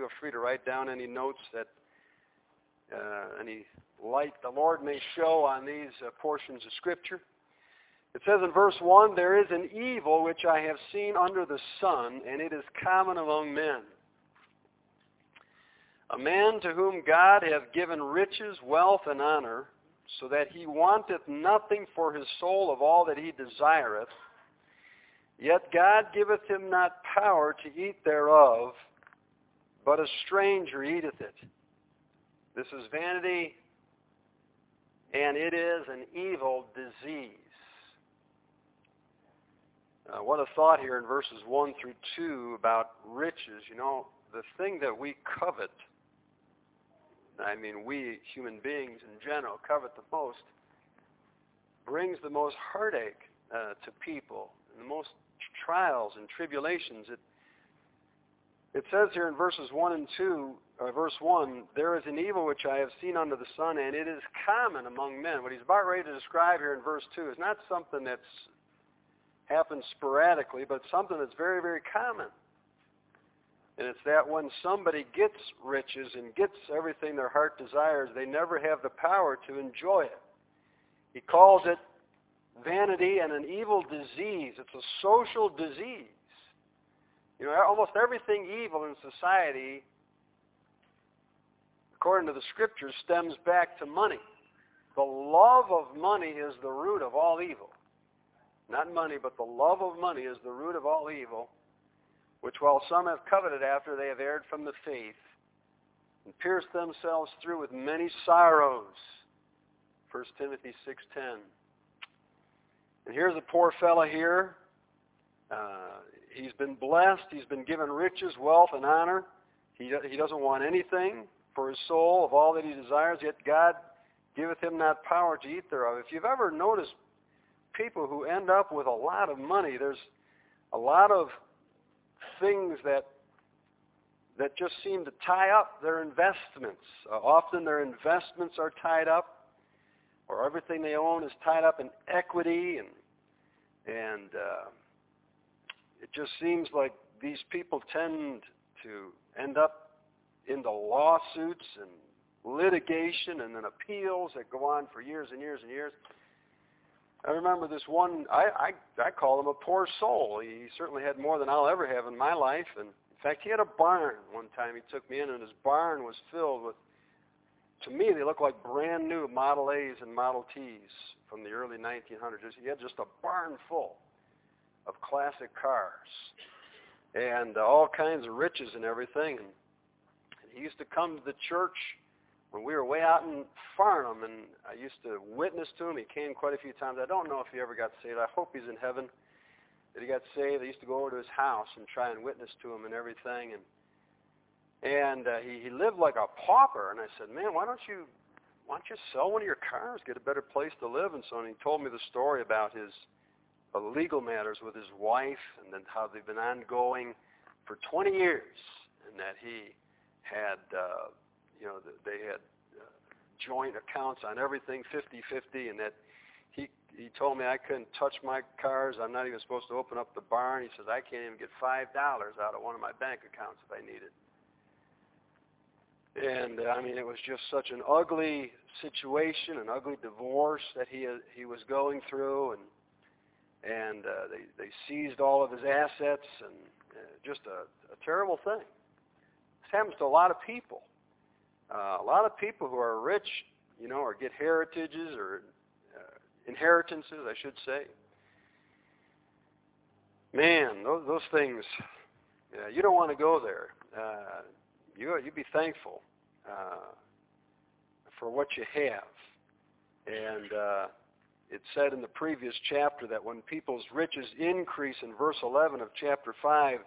feel free to write down any notes that uh, any light the Lord may show on these uh, portions of Scripture. It says in verse 1, There is an evil which I have seen under the sun, and it is common among men. A man to whom God hath given riches, wealth, and honor, so that he wanteth nothing for his soul of all that he desireth. Yet God giveth him not power to eat thereof, but a stranger eateth it. This is vanity, and it is an evil disease. Uh, what a thought here in verses 1 through 2 about riches. You know, the thing that we covet I mean we human beings in general covet the most, brings the most heartache uh, to people, and the most trials and tribulations. It, it says here in verses 1 and 2, or verse 1, there is an evil which I have seen under the sun, and it is common among men. What he's about ready to describe here in verse 2 is not something that's happens sporadically, but something that's very, very common. And it's that when somebody gets riches and gets everything their heart desires, they never have the power to enjoy it. He calls it vanity and an evil disease. It's a social disease. You know, almost everything evil in society, according to the scriptures, stems back to money. The love of money is the root of all evil. Not money, but the love of money is the root of all evil which while some have coveted after, they have erred from the faith and pierced themselves through with many sorrows. 1 Timothy 6.10. And here's a poor fellow here. Uh, he's been blessed. He's been given riches, wealth, and honor. He, he doesn't want anything for his soul of all that he desires, yet God giveth him not power to eat thereof. If you've ever noticed people who end up with a lot of money, there's a lot of things that that just seem to tie up their investments. Uh, often their investments are tied up, or everything they own is tied up in equity, and and uh, it just seems like these people tend to end up into lawsuits and litigation and then appeals that go on for years and years and years. I remember this one. I I, I call him a poor soul. He certainly had more than I'll ever have in my life, and in fact, he had a barn one time. He took me in, and his barn was filled with. To me, they looked like brand new Model A's and Model T's from the early 1900s. He had just a barn full of classic cars and all kinds of riches and everything. And he used to come to the church when we were way out in Farnham, and I used to witness to him. He came quite a few times. I don't know if he ever got saved. I hope he's in heaven. That he got saved. I used to go over to his house and try and witness to him and everything. And and uh, he he lived like a pauper. And I said, man, why don't you why don't you sell one of your cars, get a better place to live and so on. And he told me the story about his uh, legal matters with his wife and then how they've been ongoing for 20 years, and that he had. Uh, you know, they had uh, joint accounts on everything, 50-50, and that he he told me I couldn't touch my cars. I'm not even supposed to open up the barn. He says I can't even get five dollars out of one of my bank accounts if I need it. And uh, I mean, it was just such an ugly situation, an ugly divorce that he he was going through, and and uh, they they seized all of his assets, and uh, just a, a terrible thing. This happens to a lot of people. Uh, a lot of people who are rich, you know, or get heritages or uh, inheritances, I should say. Man, those, those things, yeah, you don't want to go there. Uh, you you'd be thankful uh, for what you have, and uh, it said in the previous chapter that when people's riches increase in verse 11 of chapter 5,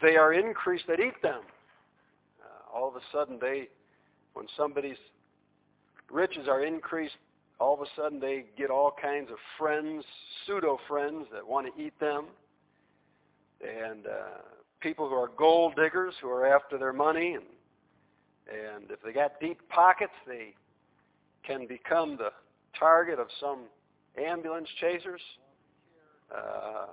they are increased that eat them. Uh, all of a sudden they when somebody's riches are increased, all of a sudden they get all kinds of friends, pseudo friends that want to eat them, and uh, people who are gold diggers who are after their money, and and if they got deep pockets, they can become the target of some ambulance chasers. Uh,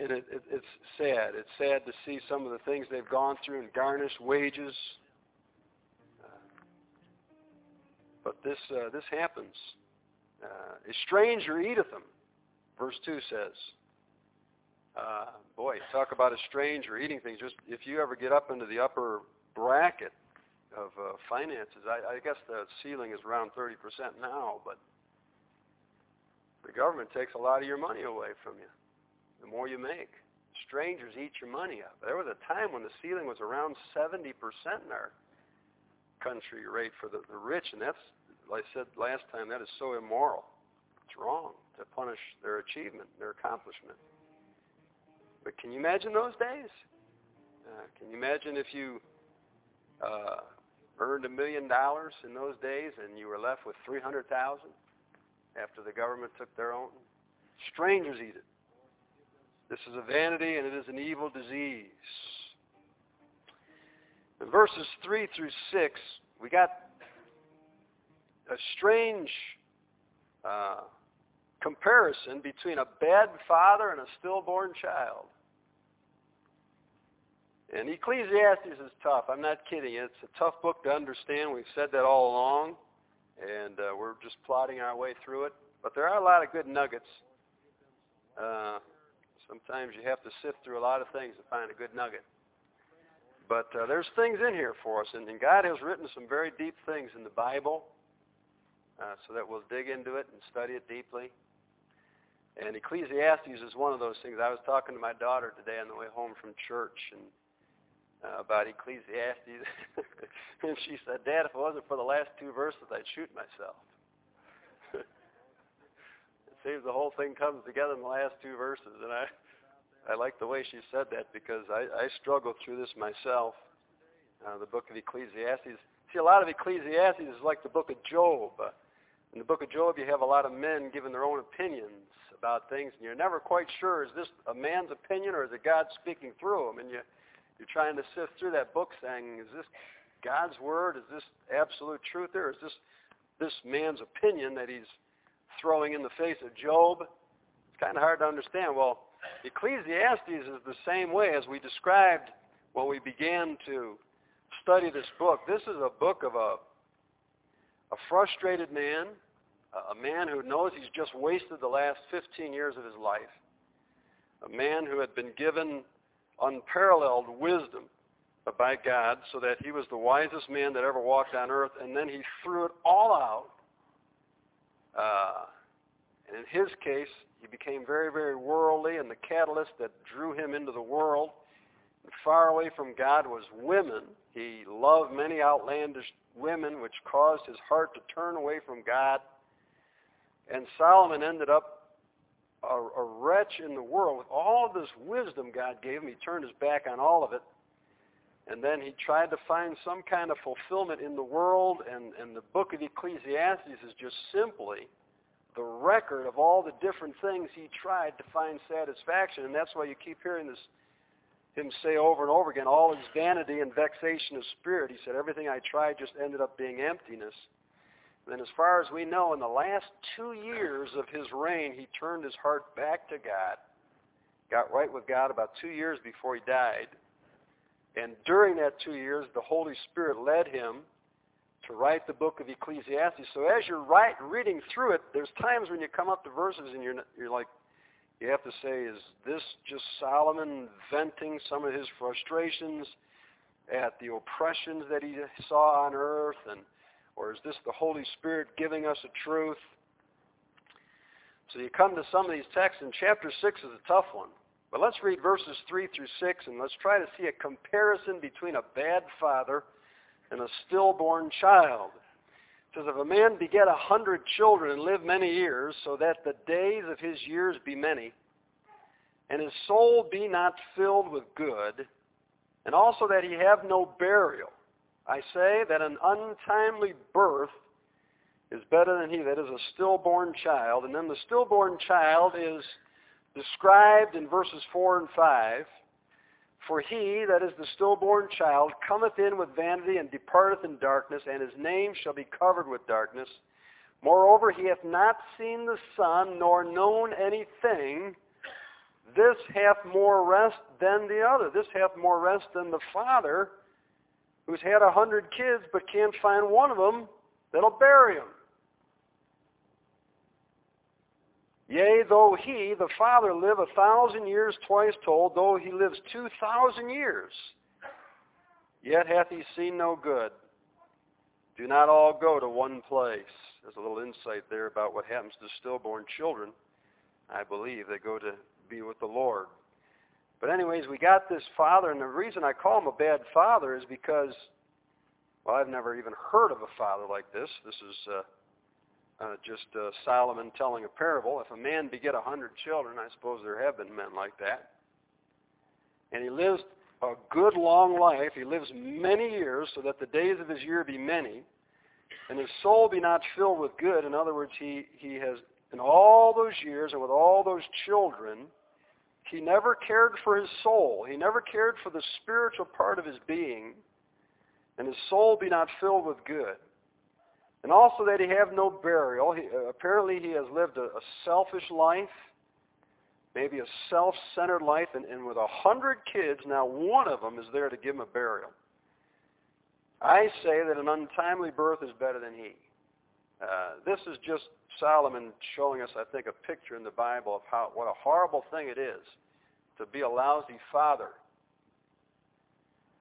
and it, it, it's sad. It's sad to see some of the things they've gone through and garnished wages. Uh, but this uh, this happens. Uh, a stranger eateth them. Verse two says. Uh, boy, talk about a stranger eating things. Just if you ever get up into the upper bracket of uh, finances, I, I guess the ceiling is around 30% now, but the government takes a lot of your money away from you the more you make. Strangers eat your money up. There was a time when the ceiling was around 70% in our country rate for the, the rich, and that's, like I said last time, that is so immoral. It's wrong to punish their achievement, their accomplishment. But can you imagine those days? Uh, can you imagine if you uh, earned a million dollars in those days and you were left with 300,000 after the government took their own? Strangers eat it. This is a vanity and it is an evil disease. In verses 3 through 6, we got a strange uh, comparison between a bad father and a stillborn child. And Ecclesiastes is tough. I'm not kidding. It's a tough book to understand. We've said that all along, and uh, we're just plodding our way through it. But there are a lot of good nuggets. Uh, Sometimes you have to sift through a lot of things to find a good nugget. But uh, there's things in here for us, and, and God has written some very deep things in the Bible uh, so that we'll dig into it and study it deeply. And Ecclesiastes is one of those things. I was talking to my daughter today on the way home from church and uh, about Ecclesiastes, and she said, "Dad, if it wasn't for the last two verses, I'd shoot myself." it seems the whole thing comes together in the last two verses, and I I like the way she said that because I, I struggle through this myself. Uh, the book of Ecclesiastes. See, a lot of Ecclesiastes is like the book of Job. Uh, in the book of Job, you have a lot of men giving their own opinions about things, and you're never quite sure is this a man's opinion or is it God speaking through him? And you, you're trying to sift through that book, saying, is this God's word? Is this absolute truth there? Is this this man's opinion that he's throwing in the face of Job? It's kind of hard to understand. Well, Ecclesiastes is the same way as we described when we began to study this book. This is a book of a, a frustrated man, a man who knows he's just wasted the last 15 years of his life, a man who had been given unparalleled wisdom by God so that he was the wisest man that ever walked on earth, and then he threw it all out. Uh, and in his case, he became very, very worldly, and the catalyst that drew him into the world and far away from God was women. He loved many outlandish women, which caused his heart to turn away from God. And Solomon ended up a, a wretch in the world. With all this wisdom God gave him, he turned his back on all of it. And then he tried to find some kind of fulfillment in the world, and, and the book of Ecclesiastes is just simply the record of all the different things he tried to find satisfaction. And that's why you keep hearing this him say over and over again, all his vanity and vexation of spirit. He said, everything I tried just ended up being emptiness. And then as far as we know, in the last two years of his reign, he turned his heart back to God, got right with God about two years before he died. And during that two years, the Holy Spirit led him to write the book of Ecclesiastes. So as you're write, reading through it, there's times when you come up to verses and you're, you're like, you have to say, is this just Solomon venting some of his frustrations at the oppressions that he saw on earth, and or is this the Holy Spirit giving us a truth? So you come to some of these texts, and chapter 6 is a tough one. But let's read verses 3 through 6, and let's try to see a comparison between a bad father and a stillborn child. It says, If a man beget a hundred children and live many years, so that the days of his years be many, and his soul be not filled with good, and also that he have no burial, I say that an untimely birth is better than he that is a stillborn child. And then the stillborn child is described in verses 4 and 5. For he, that is the stillborn child, cometh in with vanity and departeth in darkness, and his name shall be covered with darkness. Moreover, he hath not seen the sun, nor known anything this hath more rest than the other. This hath more rest than the father who's had a hundred kids but can't find one of them that'll bury him. Yea, though he, the Father, live a thousand years twice told, though he lives two thousand years, yet hath he seen no good. Do not all go to one place. There's a little insight there about what happens to stillborn children. I believe they go to be with the Lord. But anyways, we got this father, and the reason I call him a bad father is because, well, I've never even heard of a father like this. This is uh, uh, just uh, Solomon telling a parable. If a man beget a hundred children, I suppose there have been men like that, and he lives a good long life, he lives many years so that the days of his year be many, and his soul be not filled with good. In other words, he, he has, in all those years and with all those children, he never cared for his soul. He never cared for the spiritual part of his being, and his soul be not filled with good. And also that he have no burial. He, apparently he has lived a, a, selfish life, maybe a self-centered life, and, and with a hundred kids, now one of them is there to give him a burial. I say that an untimely birth is better than he. Uh, this is just Solomon showing us, I think, a picture in the Bible of how what a horrible thing it is to be a lousy father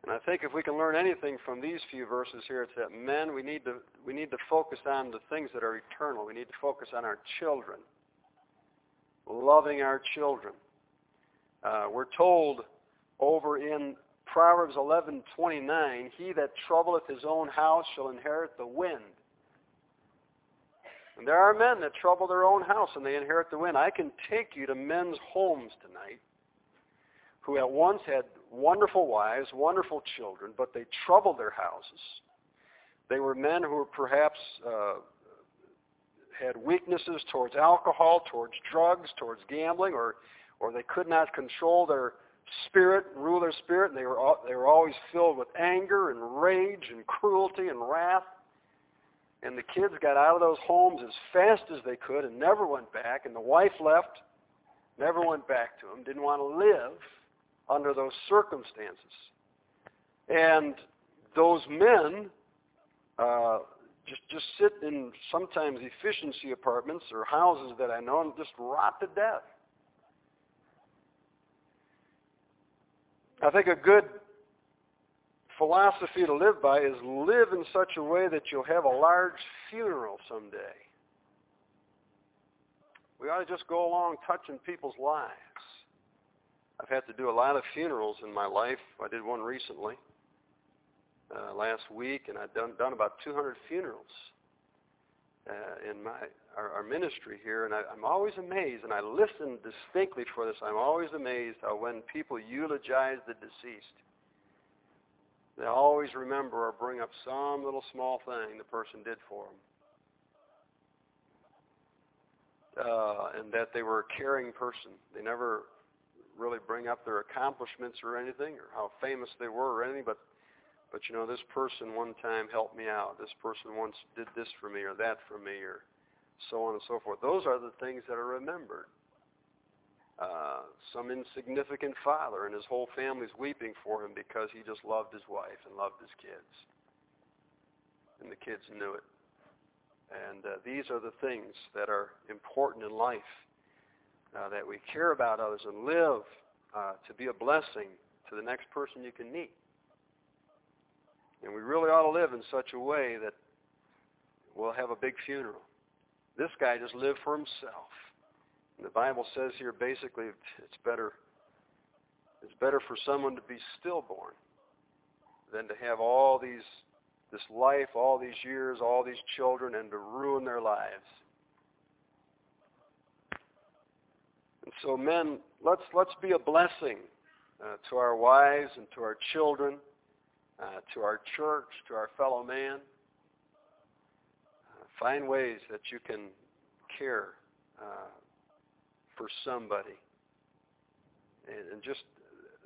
and I think if we can learn anything from these few verses here, it's that men, we need to, we need to focus on the things that are eternal. We need to focus on our children, loving our children. Uh, we're told over in Proverbs 11:29, "He that troubleth his own house shall inherit the wind." And there are men that trouble their own house and they inherit the wind. I can take you to men's homes tonight who at once had wonderful wives, wonderful children, but they troubled their houses. They were men who were perhaps uh, had weaknesses towards alcohol, towards drugs, towards gambling, or or they could not control their spirit, rule their spirit, and they were they were always filled with anger and rage and cruelty and wrath. And the kids got out of those homes as fast as they could and never went back. And the wife left, never went back to them, didn't want to live under those circumstances. And those men uh, just just sit in sometimes efficiency apartments or houses that I know and just rot to death. I think a good philosophy to live by is live in such a way that you'll have a large funeral someday. We ought to just go along touching people's lives. I've had to do a lot of funerals in my life. I did one recently uh, last week, and I've done done about 200 funerals uh, in my our, our ministry here, and I, I'm always amazed. And I listen distinctly for this. I'm always amazed how when people eulogize the deceased, they always remember or bring up some little small thing the person did for them. Uh, and that they were a caring person. They never really bring up their accomplishments or anything or how famous they were or anything, but but you know this person one time helped me out. This person once did this for me or that for me or so on and so forth. Those are the things that are remembered. Uh, some insignificant father and his whole family's weeping for him because he just loved his wife and loved his kids. And the kids knew it. And uh, these are the things that are important in life uh, that we care about others and live uh, to be a blessing to the next person you can meet. And we really ought to live in such a way that we'll have a big funeral. This guy just lived for himself. The Bible says here basically it's better it's better for someone to be stillborn than to have all these this life, all these years, all these children and to ruin their lives. And so, men, let's let's be a blessing uh, to our wives and to our children, uh, to our church, to our fellow man. Uh, find ways that you can care uh, for somebody, and, and just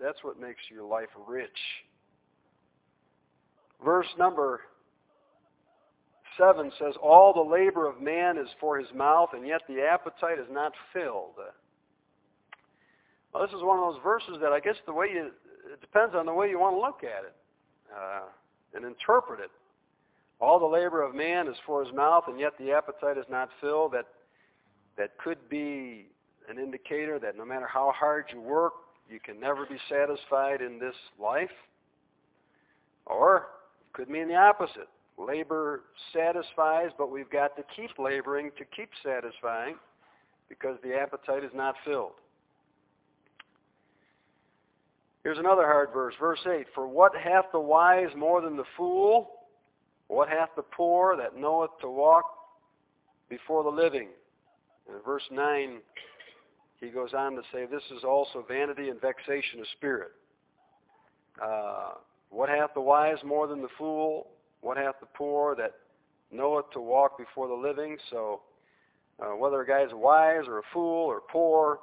that's what makes your life rich. Verse number 7 says, All the labor of man is for his mouth, and yet the appetite is not filled. Well, this is one of those verses that I guess the way you, it depends on the way you want to look at it uh, and interpret it. All the labor of man is for his mouth, and yet the appetite is not filled. That, that could be an indicator that no matter how hard you work, you can never be satisfied in this life. Or it could mean the opposite. Labor satisfies, but we've got to keep laboring to keep satisfying because the appetite is not filled. Here's another hard verse, verse 8. For what hath the wise more than the fool? What hath the poor that knoweth to walk before the living? And verse 9, he goes on to say, This is also vanity and vexation of spirit. Uh, what hath the wise more than the fool? What hath the poor that knoweth to walk before the living? So, uh, whether a guy guy's wise or a fool or poor,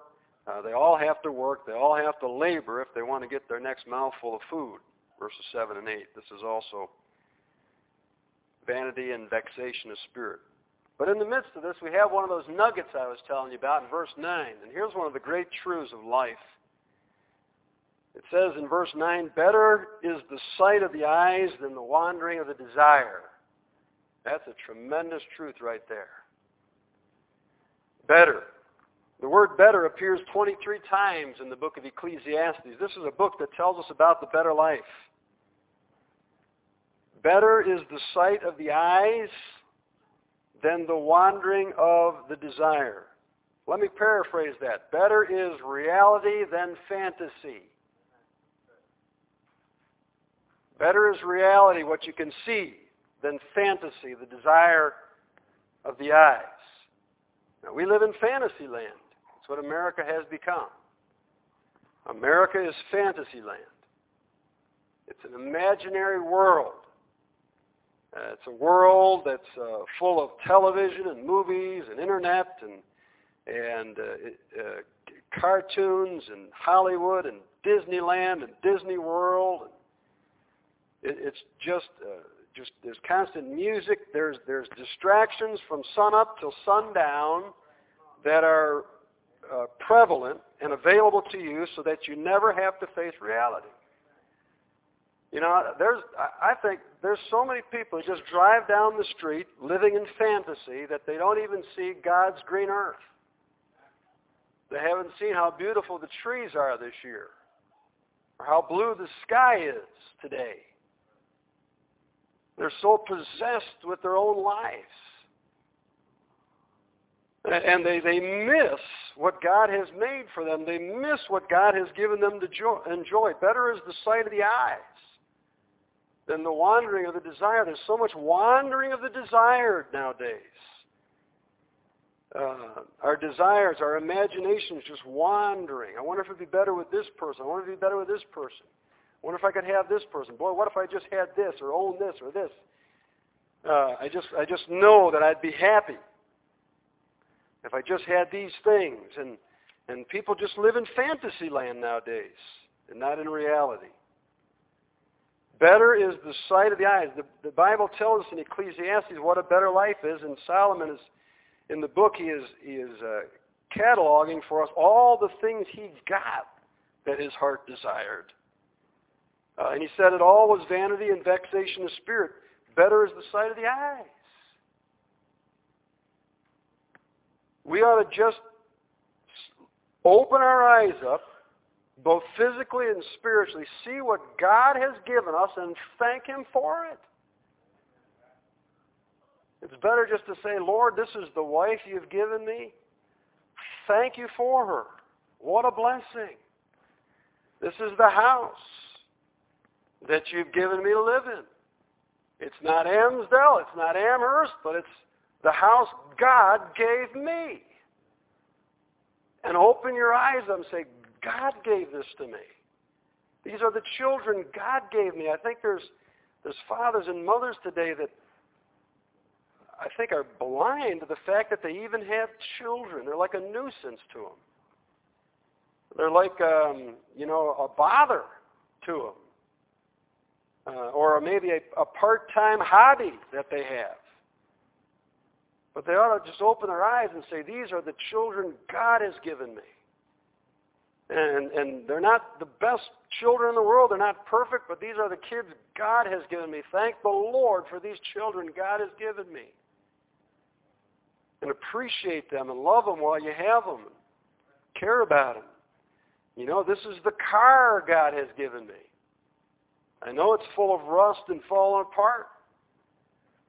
uh, they all have to work. They all have to labor if they want to get their next mouthful of food. Verses 7 and 8. This is also vanity and vexation of spirit. But in the midst of this, we have one of those nuggets I was telling you about in verse 9. And here's one of the great truths of life. It says in verse 9, Better is the sight of the eyes than the wandering of the desire. That's a tremendous truth right there. Better. The word better appears 23 times in the book of Ecclesiastes. This is a book that tells us about the better life. Better is the sight of the eyes than the wandering of the desire. Let me paraphrase that. Better is reality than fantasy. Better is reality, what you can see, than fantasy, the desire of the eyes. Now, we live in fantasy land. That's what America has become. America is fantasy land. It's an imaginary world. Uh, it's a world that's uh, full of television and movies and internet and and uh, uh cartoons and Hollywood and Disneyland and Disney World it, it's just, uh, just there's constant music. There's there's distractions from sun up till sundown that are uh, prevalent and available to you, so that you never have to face reality. You know, there's I think there's so many people who just drive down the street living in fantasy that they don't even see God's green earth. They haven't seen how beautiful the trees are this year or how blue the sky is today. They're so possessed with their own lives. And they, they miss what God has made for them. They miss what God has given them to enjoy. Better is the sight of the eyes than the wandering of the desire. There's so much wandering of the desire nowadays. Uh, our desires, our imaginations just wandering. I wonder if it'd be better with this person. I wonder if it'd be better with this person I wonder if I could have this person. Boy, what if I just had this or own this or this? Uh, I just I just know that I'd be happy if I just had these things. And and people just live in fantasy land nowadays and not in reality. Better is the sight of the eyes. The, the Bible tells us in Ecclesiastes what a better life is, and Solomon is in the book he is he is uh, cataloging for us all the things he got that his heart desired. Uh, and he said it all was vanity and vexation of spirit. Better is the sight of the eyes. We ought to just open our eyes up, both physically and spiritually, see what God has given us and thank Him for it. It's better just to say, Lord, this is the wife you've given me. Thank you for her. What a blessing. This is the house that you've given me to live in. It's not Amsdale, it's not Amherst, but it's the house God gave me. And open your eyes and say, God gave this to me. These are the children God gave me. I think there's there's fathers and mothers today that I think are blind to the fact that they even have children. They're like a nuisance to them. They're like, um, you know, a bother to them uh, or maybe a, a part-time hobby that they have. But they ought to just open their eyes and say, these are the children God has given me. And, and they're not the best children in the world. They're not perfect, but these are the kids God has given me. Thank the Lord for these children God has given me. And appreciate them and love them while you have them. Care about them. You know, this is the car God has given me. I know it's full of rust and falling apart,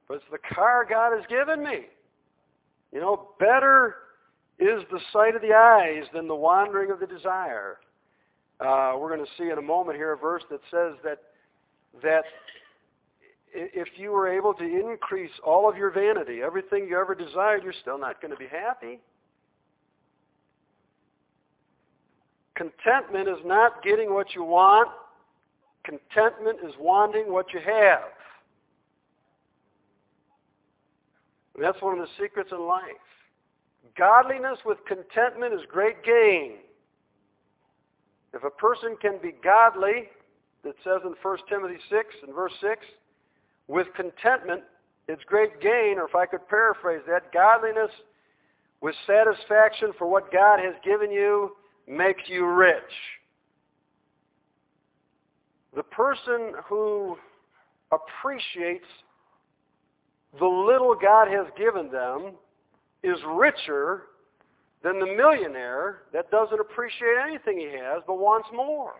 but it's the car God has given me. You know, better is the sight of the eyes than the wandering of the desire. Uh, we're going to see in a moment here a verse that says that that if you were able to increase all of your vanity, everything you ever desired, you're still not going to be happy. Contentment is not getting what you want. Contentment is wanting what you have. And that's one of the secrets in life. Godliness with contentment is great gain. If a person can be godly, it says in 1 Timothy 6 and verse 6, with contentment, it's great gain, or if I could paraphrase that, godliness with satisfaction for what God has given you makes you rich. The person who appreciates the little God has given them is richer than the millionaire that doesn't appreciate anything he has but wants more.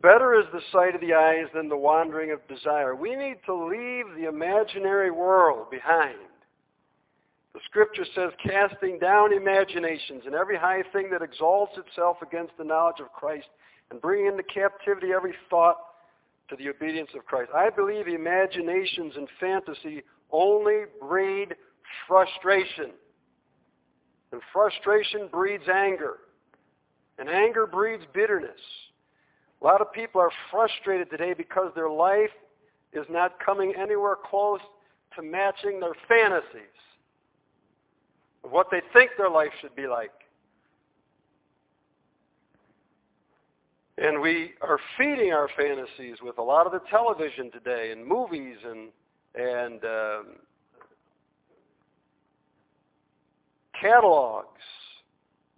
Better is the sight of the eyes than the wandering of desire. We need to leave the imaginary world behind. The scripture says, casting down imaginations and every high thing that exalts itself against the knowledge of Christ, and bringing into captivity every thought to the obedience of Christ. I believe imaginations and fantasy only breed frustration. And frustration breeds anger. And anger breeds bitterness. A lot of people are frustrated today because their life is not coming anywhere close to matching their fantasies of what they think their life should be like. And we are feeding our fantasies with a lot of the television today and movies and and um, catalogs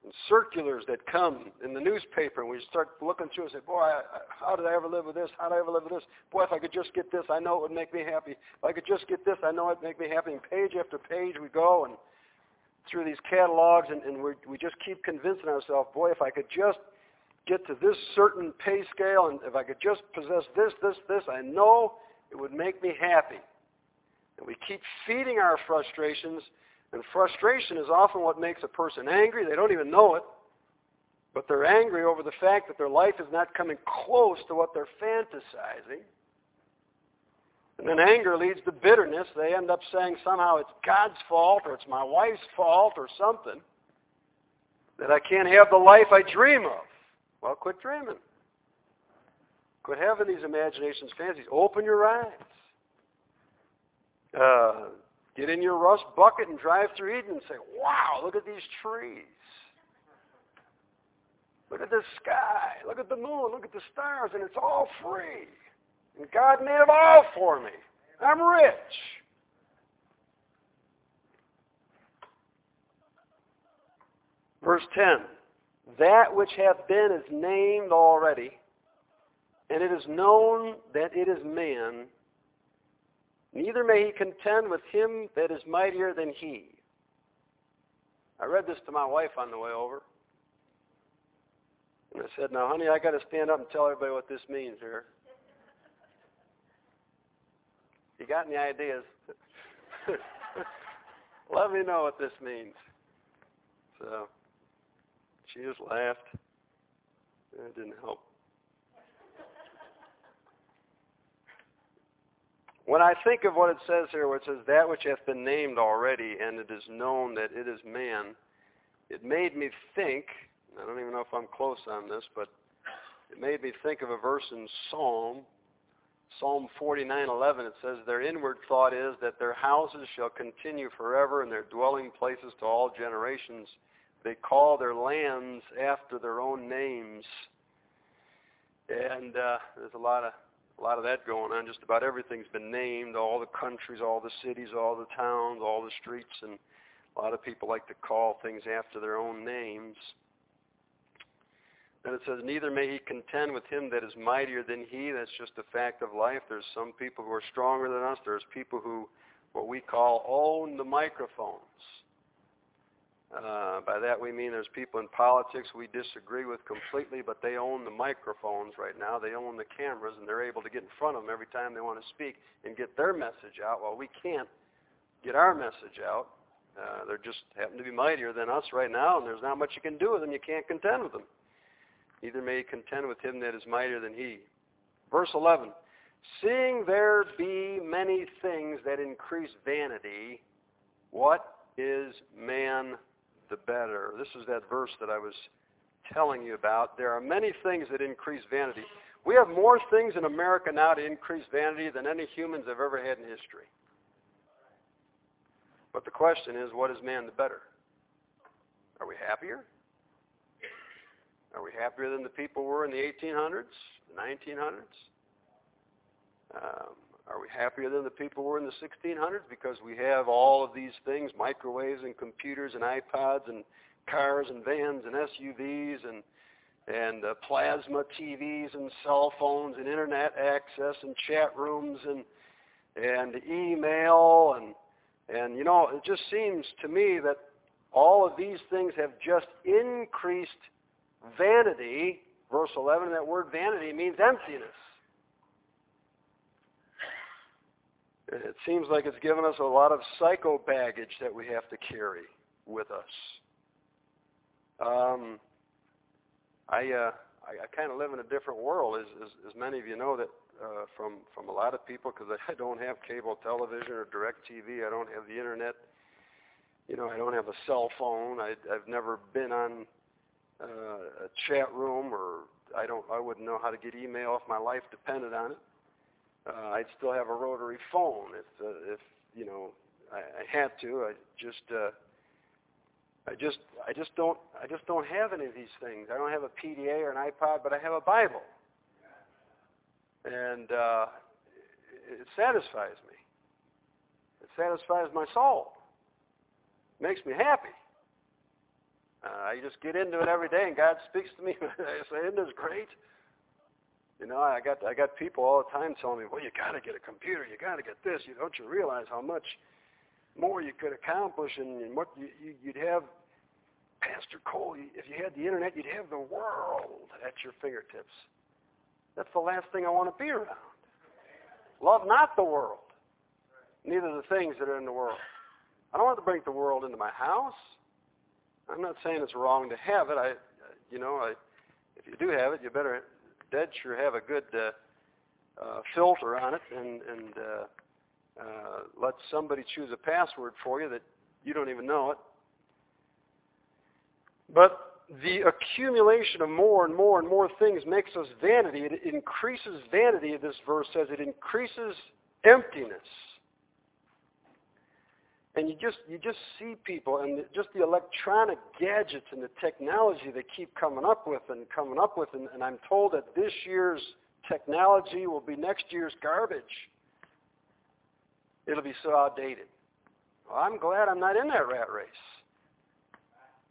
and circulars that come in the newspaper, and we start looking through and say, boy, I, how did I ever live with this? How did I ever live with this? Boy, if I could just get this, I know it would make me happy. If I could just get this, I know it would make me happy. And page after page we go and through these catalogs, and, and we we just keep convincing ourselves, boy, if I could just get to this certain pay scale, and if I could just possess this, this, this, I know it would make me happy. And we keep feeding our frustrations, and frustration is often what makes a person angry. They don't even know it, but they're angry over the fact that their life is not coming close to what they're fantasizing. And then anger leads to bitterness. They end up saying somehow it's God's fault or it's my wife's fault or something that I can't have the life I dream of. Well, quit dreaming. Quit having these imaginations, fantasies. Open your eyes. Uh, get in your rust bucket and drive through Eden and say, wow, look at these trees. Look at the sky. Look at the moon. Look at the stars. And it's all free. And God made it all for me. I'm rich. Verse 10 That which hath been is named already, and it is known that it is man. Neither may he contend with him that is mightier than he. I read this to my wife on the way over. And I said, Now, honey, I got to stand up and tell everybody what this means here. You got any ideas? Let me know what this means. So she just laughed. That didn't help. When I think of what it says here, where it says, that which hath been named already, and it is known that it is man, it made me think, I don't even know if I'm close on this, but it made me think of a verse in Psalm Psalm 49:11 it says their inward thought is that their houses shall continue forever and their dwelling places to all generations. They call their lands after their own names. And uh, there's a lot of a lot of that going on. Just about everything's been named, all the countries, all the cities, all the towns, all the streets and a lot of people like to call things after their own names. And it says, Neither may he contend with him that is mightier than he. That's just a fact of life. There's some people who are stronger than us. There's people who, what we call, own the microphones. Uh, by that we mean there's people in politics we disagree with completely, but they own the microphones right now. They own the cameras, and they're able to get in front of them every time they want to speak and get their message out. While we can't get our message out, uh, they just happen to be mightier than us right now, and there's not much you can do with them. You can't contend with them. Neither may he contend with him that is mightier than he. Verse 11. Seeing there be many things that increase vanity, what is man the better. This is that verse that I was telling you about. There are many things that increase vanity. We have more things in America now to increase vanity than any humans have ever had in history. But the question is, what is man the better? Are we happier? Are we happier than the people were in the 1800s, the 1900s? Um, are we happier than the people were in the 1600s because we have all of these things, microwaves and computers and iPods and cars and vans and SUVs and and uh, plasma TVs and cell phones and internet access and chat rooms and and email and and you know it just seems to me that all of these things have just increased vanity. Verse 11, that word vanity means emptiness. It seems like it's given us a lot of psycho baggage that we have to carry with us. Um, I, uh, I, I kind of live in a different world, as, as, as many of you know that uh, from from a lot of people, because I don't have cable television or DirecTV. I don't have the internet. You know, I don't have a cell phone. I, I've never been on uh, a chat room, or I don't. I wouldn't know how to get email if my life depended on it uh, I'd still have a rotary phone if uh, if you know I, I had to. I just uh, I just I just don't I just don't have any of these things. I don't have a PDA or an iPod, but I have a Bible, and uh, it satisfies me. It satisfies my soul. It makes me happy. Uh, I just get into it every day, and God speaks to me. I say, "Isn't this great?" You know, I got I got people all the time telling me, "Well, you got to get a computer. You got to get this. You don't you realize how much more you could accomplish and, and what you, you, you'd have." Pastor Cole, if you had the internet, you'd have the world at your fingertips. That's the last thing I want to be around. Love not the world, neither the things that are in the world. I don't want to bring the world into my house. I'm not saying it's wrong to have it. I, you know, I, if you do have it, you better dead sure have a good uh, uh, filter on it and, and uh, uh, let somebody choose a password for you that you don't even know it. But the accumulation of more and more and more things makes us vanity. It increases vanity, this verse says. It increases emptiness. And you just you just see people and just the electronic gadgets and the technology they keep coming up with and coming up with and, and I'm told that this year's technology will be next year's garbage. It'll be so outdated. Well, I'm glad I'm not in that rat race.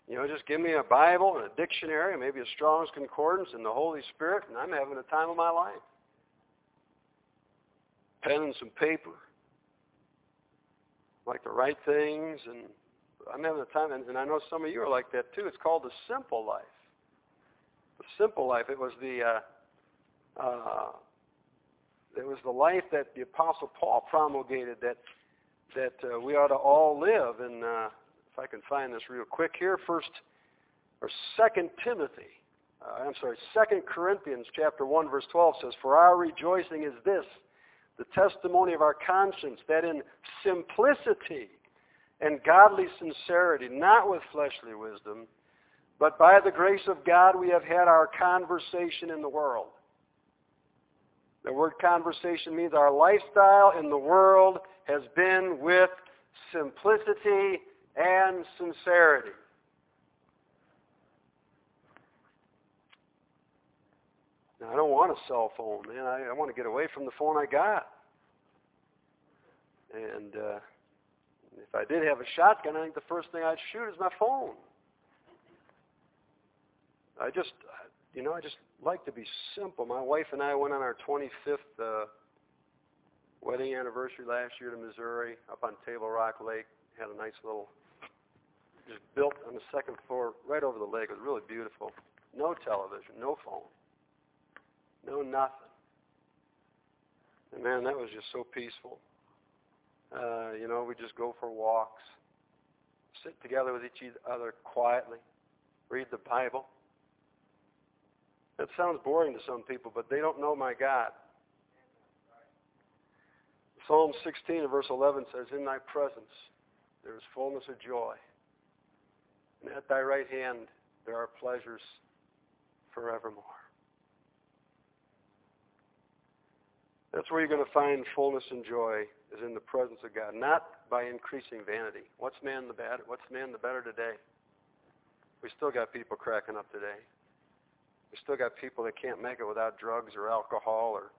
You know, just give me a Bible and a dictionary, maybe a Strong's Concordance and the Holy Spirit, and I'm having the time of my life. Pen and some paper like to write things, and I'm having a time, and, and I know some of you are like that too. It's called the simple life. The simple life. It was the uh, uh, it was the life that the Apostle Paul promulgated that that uh, we ought to all live. And uh, if I can find this real quick here, first or Second Timothy. Uh, I'm sorry, Second Corinthians chapter one verse twelve says, "For our rejoicing is this." The testimony of our conscience, that in simplicity and godly sincerity, not with fleshly wisdom, but by the grace of God we have had our conversation in the world. The word conversation means our lifestyle in the world has been with simplicity and sincerity. Now, I don't want a cell phone, man. I, I want to get away from the phone I got. And uh, if I did have a shotgun, I think the first thing I'd shoot is my phone. I just, you know, I just like to be simple. My wife and I went on our 25th uh, wedding anniversary last year to Missouri, up on Table Rock Lake. Had a nice little, just built on the second floor, right over the lake. It was really beautiful. No television, no phone, no nothing. And man, that was just so peaceful. Uh, you know, we just go for walks, sit together with each other quietly, read the Bible. That sounds boring to some people, but they don't know my God. Psalm 16 verse 11 says, In thy presence there is fullness of joy, and at thy right hand there are pleasures forevermore. That's where you're going to find fullness and joy is in the presence of God, not by increasing vanity. What's man the bad? What's man the better today? We still got people cracking up today. We still got people that can't make it without drugs or alcohol or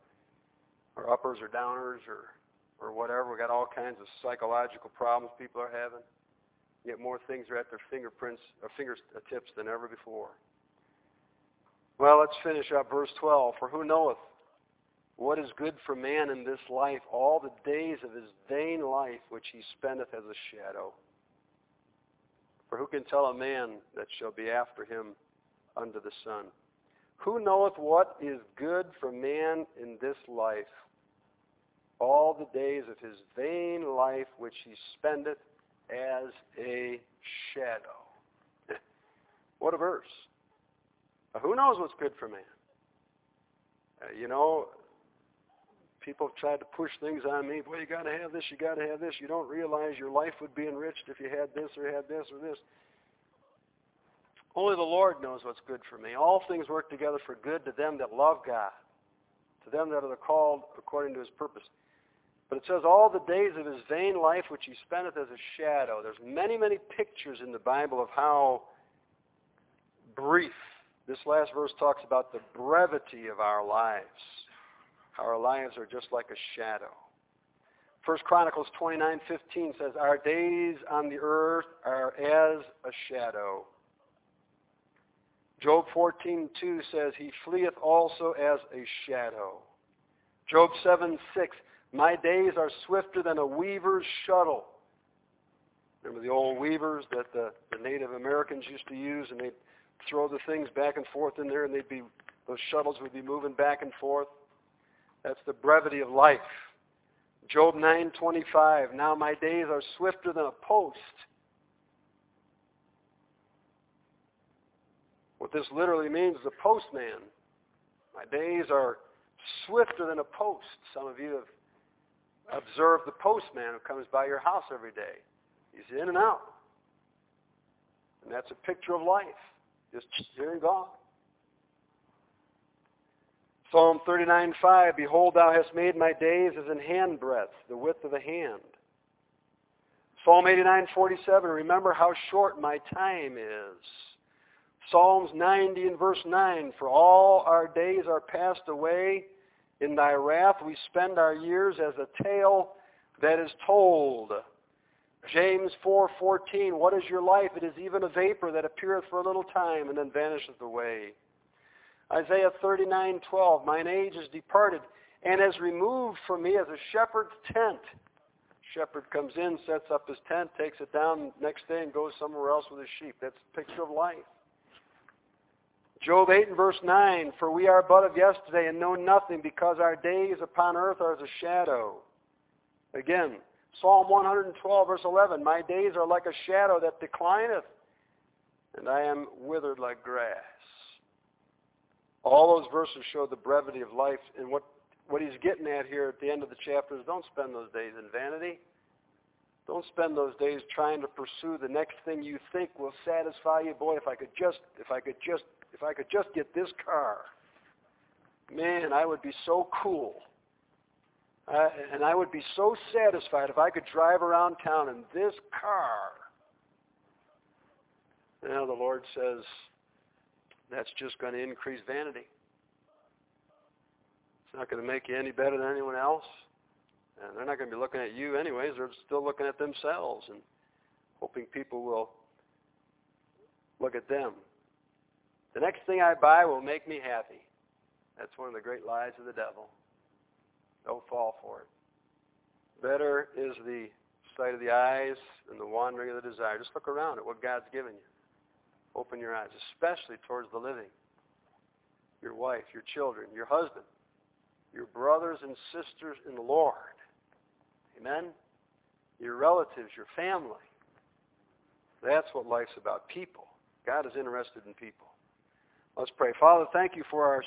or uppers or downers or or whatever. We got all kinds of psychological problems people are having. Yet more things are at their fingerprints or fingertips than ever before. Well, let's finish up verse 12. For who knoweth what is good for man in this life, all the days of his vain life which he spendeth as a shadow. For who can tell a man that shall be after him under the sun? Who knoweth what is good for man in this life, all the days of his vain life which he spendeth as a shadow? what a verse. Who knows what's good for man? Uh, you know, people have tried to push things on me. Boy, you got to have this, you got to have this. You don't realize your life would be enriched if you had this or had this or this. Only the Lord knows what's good for me. All things work together for good to them that love God, to them that are called according to his purpose. But it says, all the days of his vain life which he spendeth as a shadow. There's many, many pictures in the Bible of how brief. This last verse talks about the brevity of our lives. Our lives are just like a shadow. First Chronicles 29:15 says, "Our days on the earth are as a shadow." Job 14:2 says, "He fleeth also as a shadow." Job 7:6, "My days are swifter than a weaver's shuttle." Remember the old weavers that the, the Native Americans used to use, and they'd throw the things back and forth in there, and they'd be those shuttles would be moving back and forth. That's the brevity of life. Job 9:25. Now my days are swifter than a post. What this literally means is a postman. My days are swifter than a post. Some of you have observed the postman who comes by your house every day. He's in and out. And that's a picture of life. Just here and gone. Psalm 39:5, Behold, thou hast made my days as an handbreadth, the width of a hand. Psalm 89:47, Remember how short my time is. Psalms 90 and verse 9, For all our days are passed away. In thy wrath we spend our years as a tale that is told. James 4:14, What is your life? It is even a vapor that appeareth for a little time and then vanisheth away. Isaiah 39:12, Mine age is departed and is removed from me as a shepherd's tent. Shepherd comes in, sets up his tent, takes it down next day and goes somewhere else with his sheep. That's a picture of life. Job 8 and verse 9, For we are but of yesterday and know nothing because our days upon earth are as a shadow. Again, Psalm 112 verse 11, My days are like a shadow that declineth, and I am withered like grass. All those verses show the brevity of life. And what, what he's getting at here at the end of the chapter is don't spend those days in vanity. Don't spend those days trying to pursue the next thing you think will satisfy you. Boy, if I could just, if I could just, if I could just get this car, man, I would be so cool. Uh, and I would be so satisfied if I could drive around town in this car. Now the Lord says, that's just going to increase vanity. It's not going to make you any better than anyone else. And they're not going to be looking at you anyways. They're still looking at themselves and hoping people will look at them. The next thing I buy will make me happy. That's one of the great lies of the devil. Don't fall for it. Better is the sight of the eyes than the wandering of the desire. Just look around at what God's given you. Open your eyes, especially towards the living. Your wife, your children, your husband, your brothers and sisters in the Lord. Amen? Your relatives, your family. That's what life's about. People. God is interested in people. Let's pray. Father, thank you for our